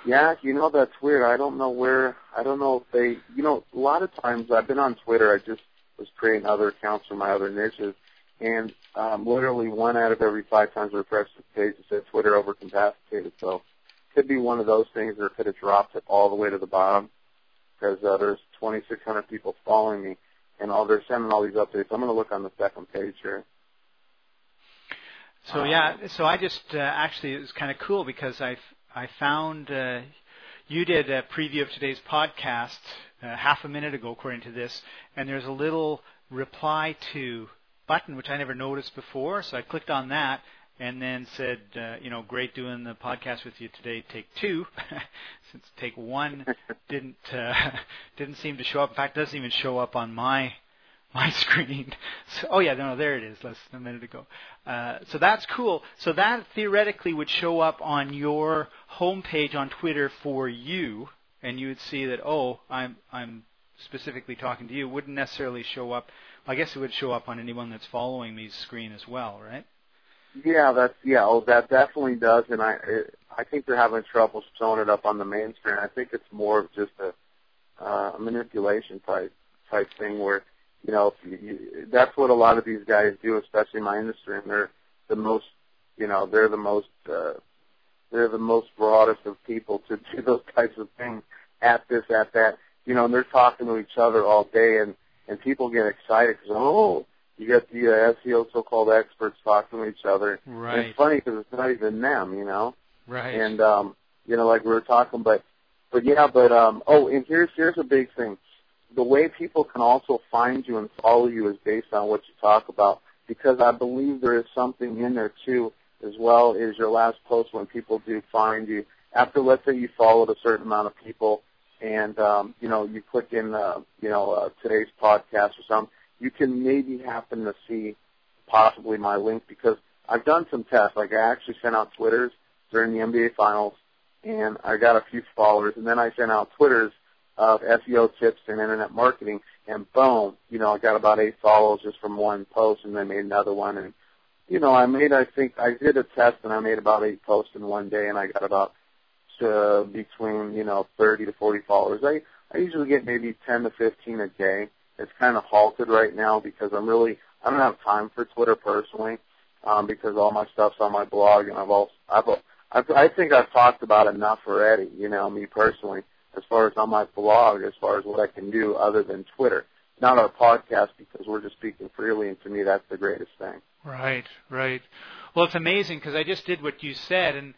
B: Yeah, you know that's weird. I don't know where. I don't know if they. You know, a lot of times I've been on Twitter. I just was creating other accounts for my other niches, and um, literally one out of every five times refreshed the page it said Twitter overcapacitated. So could be one of those things, or it could have dropped it all the way to the bottom because uh, there's 2,600 people following me, and all they're sending all these updates. I'm going to look on the second page here.
A: So yeah, so I just uh, actually it was kind of cool because I I found uh, you did a preview of today's podcast uh, half a minute ago, according to this, and there's a little reply to button which I never noticed before. So I clicked on that and then said, uh, you know, great doing the podcast with you today. Take two, *laughs* since take one *laughs* didn't uh, *laughs* didn't seem to show up. In fact, it doesn't even show up on my my screen. So, oh yeah, no, there it is, less than a minute ago. Uh, so that's cool. So that theoretically would show up on your homepage on Twitter for you, and you would see that oh, I'm I'm specifically talking to you. Wouldn't necessarily show up. I guess it would show up on anyone that's following me's screen as well, right?
B: Yeah, that's yeah. Oh, that definitely does, and I it, I think they're having trouble showing it up on the main screen. I think it's more of just a, uh, manipulation type type thing where you know you, you, that's what a lot of these guys do, especially in my industry, and they're the most you know they're the most uh, they're the most broadest of people to do *laughs* those types of things at this at that you know, and they're talking to each other all day, and and people get excited because oh you got the uh, SEO so-called experts talking to each other. And
A: Right.
B: it's funny because it's not even them, you know.
A: Right.
B: And um, you know, like we were talking, but but yeah, but um, oh, and here's here's a big thing. The way people can also find you and follow you is based on what you talk about, because I believe there is something in there too, as well as your last post when people do find you. After let's say you followed a certain amount of people, and um, you know you click in uh, you know uh, today's podcast or something, you can maybe happen to see possibly my link because I've done some tests. Like I actually sent out Twitters during the NBA Finals, and I got a few followers. And then I sent out Twitters of SEO tips and internet marketing, and boom, you know, I got about eight follows just from one post, and then made another one. And you know, I made I think I did a test, and I made about eight posts in one day, and I got about uh, between you know 30 to 40 followers. I I usually get maybe 10 to 15 a day. It's kind of halted right now because I'm really I don't have time for Twitter personally um, because all my stuff's on my blog, and I've also I've I've, I think I've talked about enough already. You know, me personally, as far as on my blog, as far as what I can do other than Twitter. Not our podcast because we're just speaking freely, and to me, that's the greatest thing.
A: Right, right. Well, it's amazing because I just did what you said, and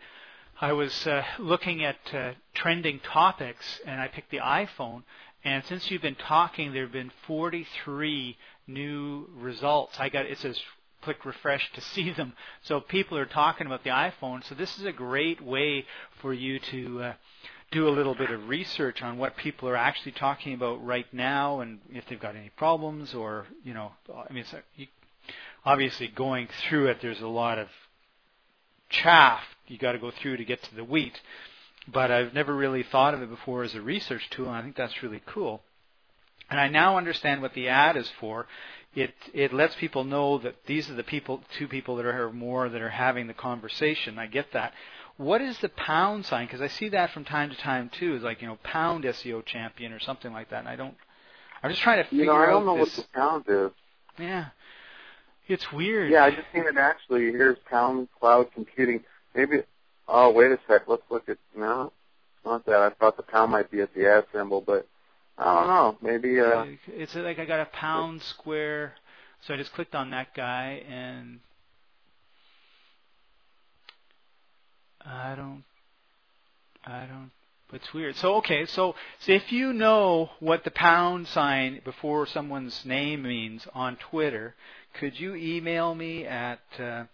A: I was uh, looking at uh, trending topics, and I picked the iPhone. And since you've been talking, there have been 43 new results. I got it says click refresh to see them. So people are talking about the iPhone. So this is a great way for you to uh, do a little bit of research on what people are actually talking about right now, and if they've got any problems, or you know, I mean, it's a, you, obviously going through it, there's a lot of chaff you got to go through to get to the wheat. But I've never really thought of it before as a research tool, and I think that's really cool. And I now understand what the ad is for. It it lets people know that these are the people, two people that are more that are having the conversation. I get that. What is the pound sign? Because I see that from time to time too. Is like you know pound SEO champion or something like that. And I don't. I'm just trying to figure
B: You know, I don't
A: out
B: know
A: this.
B: what the pound is.
A: Yeah, it's weird.
B: Yeah, I just seen it actually. Here's Pound Cloud Computing. Maybe. Oh, wait a sec. Let's look at. No, it's not that. I thought the pound might be at the ad symbol, but I don't know. Maybe. uh
A: It's like I got a pound square, so I just clicked on that guy and I don't. I don't. It's weird. So okay, so, so if you know what the pound sign before someone's name means on Twitter, could you email me at uh,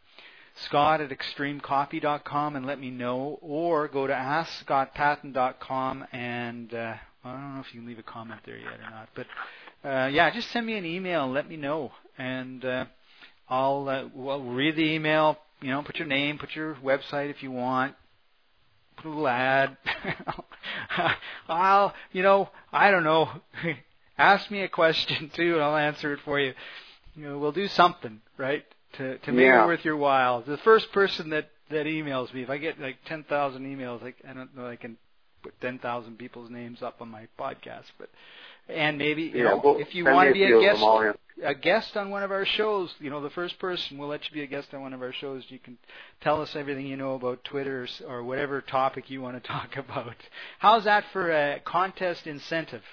A: scott at extremecopy.com and let me know, or go to askscottpaton.com and uh, I don't know if you can leave a comment there yet or not, but uh, yeah, just send me an email and let me know, and uh, I'll uh, well read the email. You know, put your name, put your website if you want, put a little ad. *laughs* I'll, you know, I don't know. *laughs* Ask me a question too, and I'll answer it for you. You know, we'll do something, right? To to make
B: Yeah.
A: it worth your while. The first person that that emails me, if I get like ten thousand emails, like I don't know, I can put ten thousand people's names up on my podcast, but and maybe you
B: Yeah,
A: know,
B: well,
A: if you want to be a guest a guest on one of our shows, you know, the first person we'll let you be a guest on one of our shows. You can tell us everything you know about Twitter or whatever topic you want to *laughs* talk about. How's that for a contest incentive?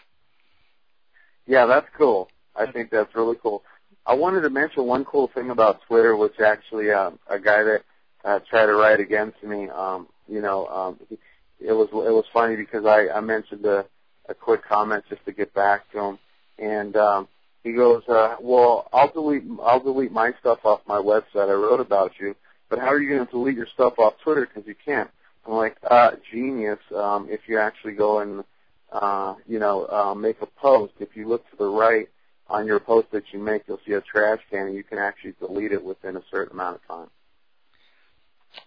B: Yeah, that's cool. I think that's really cool. I wanted to mention one cool thing about Twitter, which actually um, a guy that uh, tried to write against me. Um, you know, um, it was it was funny because I, I mentioned a, a quick comment just to get back to him, and um, he goes, uh, "Well, I'll delete I'll delete my stuff off my website. I wrote about you, but how are you going to delete your stuff off Twitter? Because you can't." I'm like, uh, "Genius! Um, if you actually go and uh, you know, uh, make a post. If you look to the right on your post that you make, you'll see a trash can, and you can actually delete it within a certain amount of time.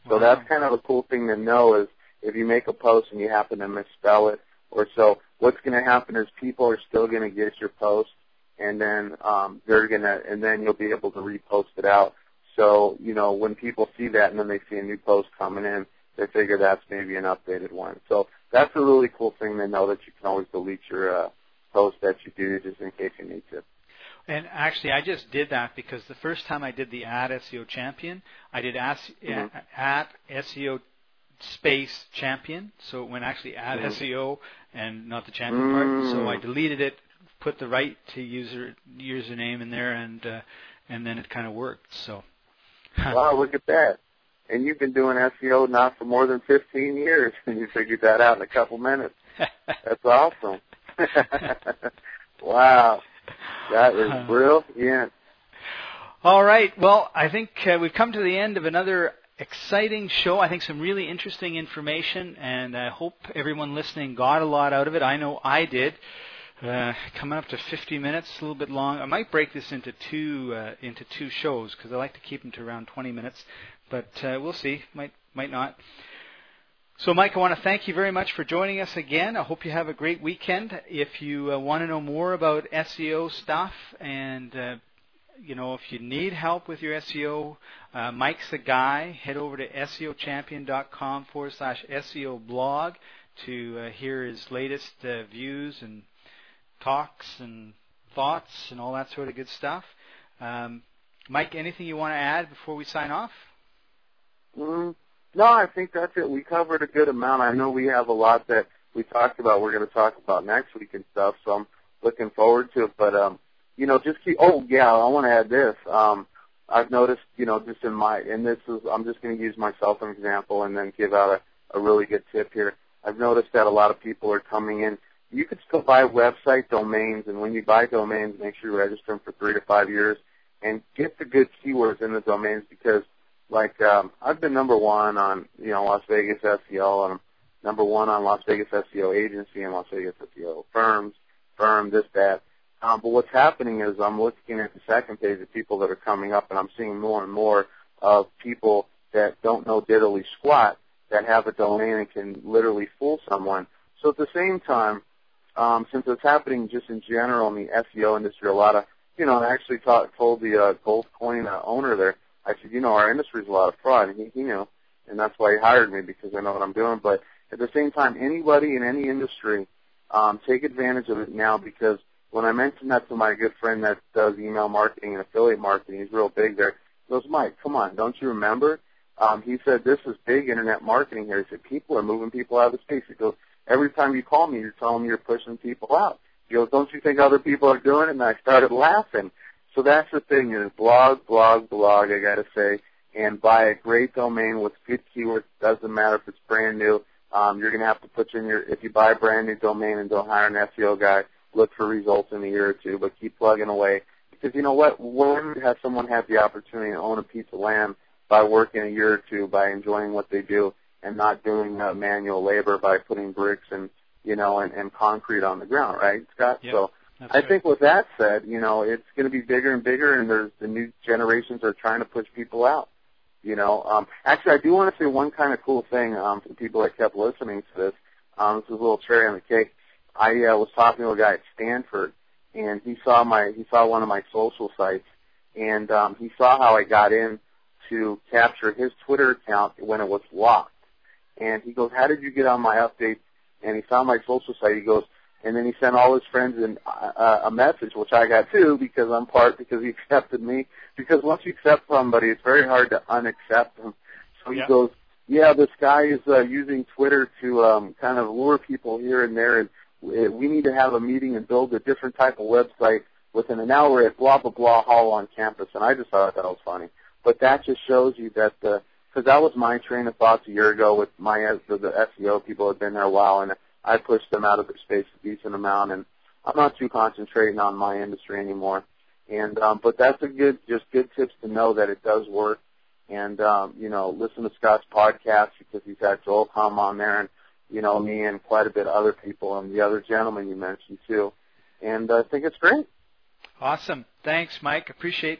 B: So
A: Wow.
B: that's kind of a cool thing to know is if you make a post and you happen to misspell it or so, what's going to happen is people are still going to get your post, and then um, they're going to, and then you'll be able to repost it out. So you know when people see that and then they see a new post coming in, they figure that's maybe an updated one. So that's a really cool thing to know that you can always delete your uh, post that you do just in case you need to.
A: And actually, I just did that because the first time I did the ad SEO champion, I did as,
B: Mhm.
A: at SEO space champion, so it went actually at
B: Mhm.
A: SEO and not the champion part. So I
B: Mm.
A: deleted it, put the right to user username in there, and uh, and then it kind of worked. So. *laughs*
B: Wow, look at that. And you've been doing SEO now for more than 15 years, *laughs* and you figured that out in a couple minutes. *laughs* That's awesome. *laughs* wow. That is brilliant.
A: All right. Well, I think uh, we've come to the end of another exciting show. I think some really interesting information, and I hope everyone listening got a lot out of it. I know I did. Uh, coming up to 50 minutes, a little bit long. I might break this into two uh, into two shows because I like to keep them to around 20 minutes, but uh, we'll see. Might might not. So, Mike, I want to thank you very much for joining us again. I hope you have a great weekend. If you uh, want to know more about SEO stuff and uh, you know, if you need help with your SEO, uh, Mike's the guy. Head over to SEOchampion.com forward slash SEO blog to uh, hear his latest uh, views and talks and thoughts and all that sort of good stuff. Um, Mike, anything you want to add before we sign off?
B: Mm, no, I think that's it. We covered a good amount. I know we have a lot that we talked about. We're going to talk about next week and stuff. So I'm looking forward to it. But um, you know, just keep. Oh yeah, I want to add this. Um, I've noticed, you know, just in my, and this is, I'm just going to use myself an example and then give out a, a really good tip here. I've noticed that a lot of people are coming in. You could still buy website domains, and when you buy domains, make sure you register them for three to five years, and get the good keywords in the domains because, like, um, I've been number one on, you know, Las Vegas SEO, and I'm number one on Las Vegas SEO agency and Las Vegas SEO firms, firm, this, that. Um, but what's happening is I'm looking at the second page of people that are coming up, and I'm seeing more and more of people that don't know diddly squat that have a domain and can literally fool someone. So at the same time, um, since it's happening just in general in the SEO industry, a lot of, you know, I actually taught, told the uh, Gold Coin uh, owner there, I said, you know, our industry is a lot of fraud, he, he knew, and that's why he hired me because I know what I'm doing. But at the same time, anybody in any industry, um, take advantage of it now because when I mentioned that to my good friend that does email marketing and affiliate marketing, he's real big there. He goes, Mike, come on, don't you remember? Um, he said, this is big internet marketing here. He said, people are moving people out of the space. He goes, every time you call me, you're telling me you're pushing people out. He goes, don't you think other people are doing it? And I started laughing. So that's the thing is blog, blog, blog, I gotta say. and buy a great domain with good keywords. Doesn't matter if it's brand new. Um, you're going to have to put in your, if you buy a brand new domain and don't hire an SEO guy, look for results in a year or two, but keep plugging away. Because you know what? When has someone had the opportunity to own a piece of land by working a year or two, by enjoying what they do, and not doing uh, manual labor by putting bricks and you know and, and concrete on the ground, right, Scott?
A: Yep,
B: so
A: that's
B: I
A: right.
B: think with that said, you know, it's going to be bigger and bigger, and there's the new generations are trying to push people out. You know, um, actually, I do want to say one kind of cool thing um, for the people that kept listening to this. Um, this is a little cherry on the cake. I uh, was talking to a guy at Stanford, and he saw my he saw one of my social sites, and um, he saw how I got in to capture his Twitter account when it was locked. And he goes, "How did you get on my updates?" And he found my social site. He goes, and then he sent all his friends in, uh, a message, which I got too because I'm part because he *laughs* accepted me. Because once you accept somebody, it's very hard to unaccept them. So he
A: Yeah.
B: goes, "Yeah, this guy is uh, using Twitter to um, kind of lure people here and there, and we need to have a meeting and build a different type of website within an hour at blah blah blah hall on campus." And I just thought that was funny. But that just shows you that the because that was my train of thoughts a year ago with my the, the SEO people had been there a while, and I pushed them out of their space a decent amount, and I'm not too concentrating on my industry anymore. And um, but that's a good, just good tips to know that it does work. And um, you know, listen to Scott's podcast because he's had Joel come on there, and you know me and quite a bit of other people, and the other gentleman you mentioned too. And I think it's great.
A: Awesome. Thanks, Mike. Appreciate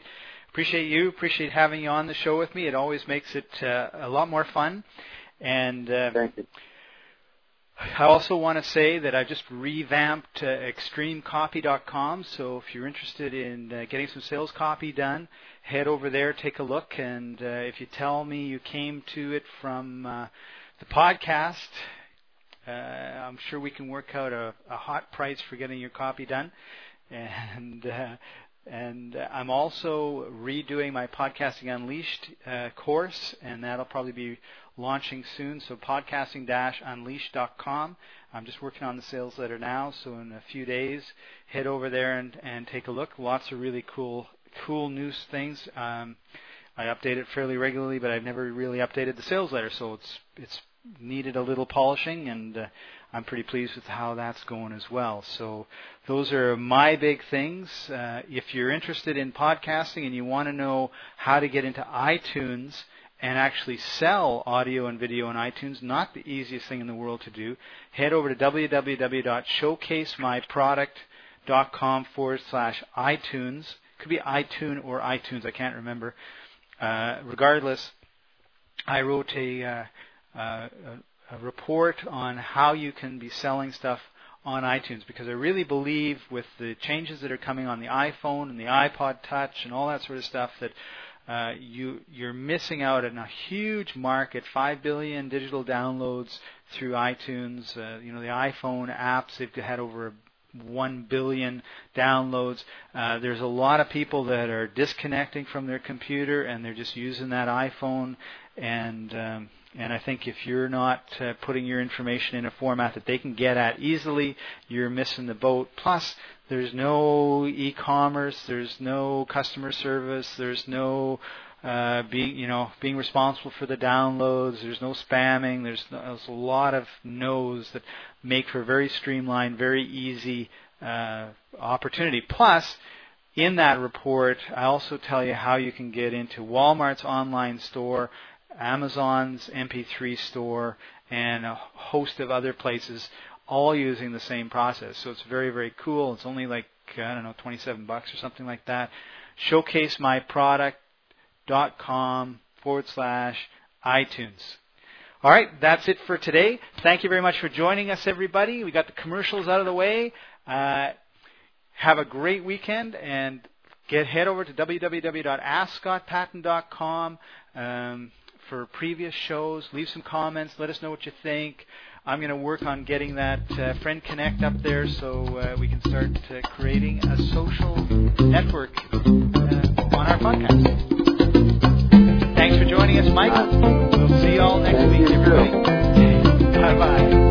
A: appreciate you. Appreciate having you on the show with me. It always makes it uh, a lot more fun. And uh,
B: Thank you.
A: I also want to say that I just revamped uh, extremecopy.com. So if you're interested in uh, getting some sales copy done, head over there, take a look, and uh, if you tell me you came to it from uh, the podcast, uh, I'm sure we can work out a, a hot price for getting your copy done. And uh, and I'm also redoing my Podcasting Unleashed course, and that'll probably be launching soon. So podcasting-unleashed.com. I'm just working on the sales letter now, so in a few days, head over there and, and take a look. Lots of really cool cool news things. Um, I update it fairly regularly, but I've never really updated the sales letter, so it's it's needed a little polishing, and uh, I'm pretty pleased with how that's going as well. So those are my big things. Uh, if you're interested in podcasting and you want to know how to get into iTunes and actually sell audio and video on iTunes, not the easiest thing in the world to do, head over to www.showcasemyproduct.com forward slash iTunes. Could be iTunes or iTunes, I can't remember. Uh, regardless, I wrote a, uh, uh, a report on how you can be selling stuff on iTunes because I really believe with the changes that are coming on the iPhone and the iPod Touch and all that sort of stuff that uh, you you're missing out on a huge market, five billion digital downloads through iTunes. Uh, you know the iPhone apps they've had over one billion downloads. Uh, there's a lot of people that are disconnecting from their computer and they're just using that iPhone and um, and I think if you're not uh, putting your information in a format that they can get at easily, you're missing the boat. Plus, there's no e-commerce, there's no customer service, there's no uh, being you know being responsible for the downloads. There's no spamming. There's, there's a lot of no's that make for a very streamlined, very easy uh, opportunity. Plus, in that report, I also tell you how you can get into Walmart's online store, Amazon's MP3 store, and a host of other places, all using the same process. So it's very, very cool. It's only like I don't know, 27 bucks or something like that. ShowcaseMyProduct.com forward slash iTunes. All right, that's it for today. Thank you very much for joining us, everybody. We got the commercials out of the way. Uh, have a great weekend and get head over to www.askscottpaton.com um, for previous shows. Leave some comments. Let us know what you think. I'm going to work on getting that uh, Friend Connect up there so uh, we can start uh, creating a social network uh, on our podcast. Thanks for joining us, Mike. We'll see you all next week, everybody. Bye bye.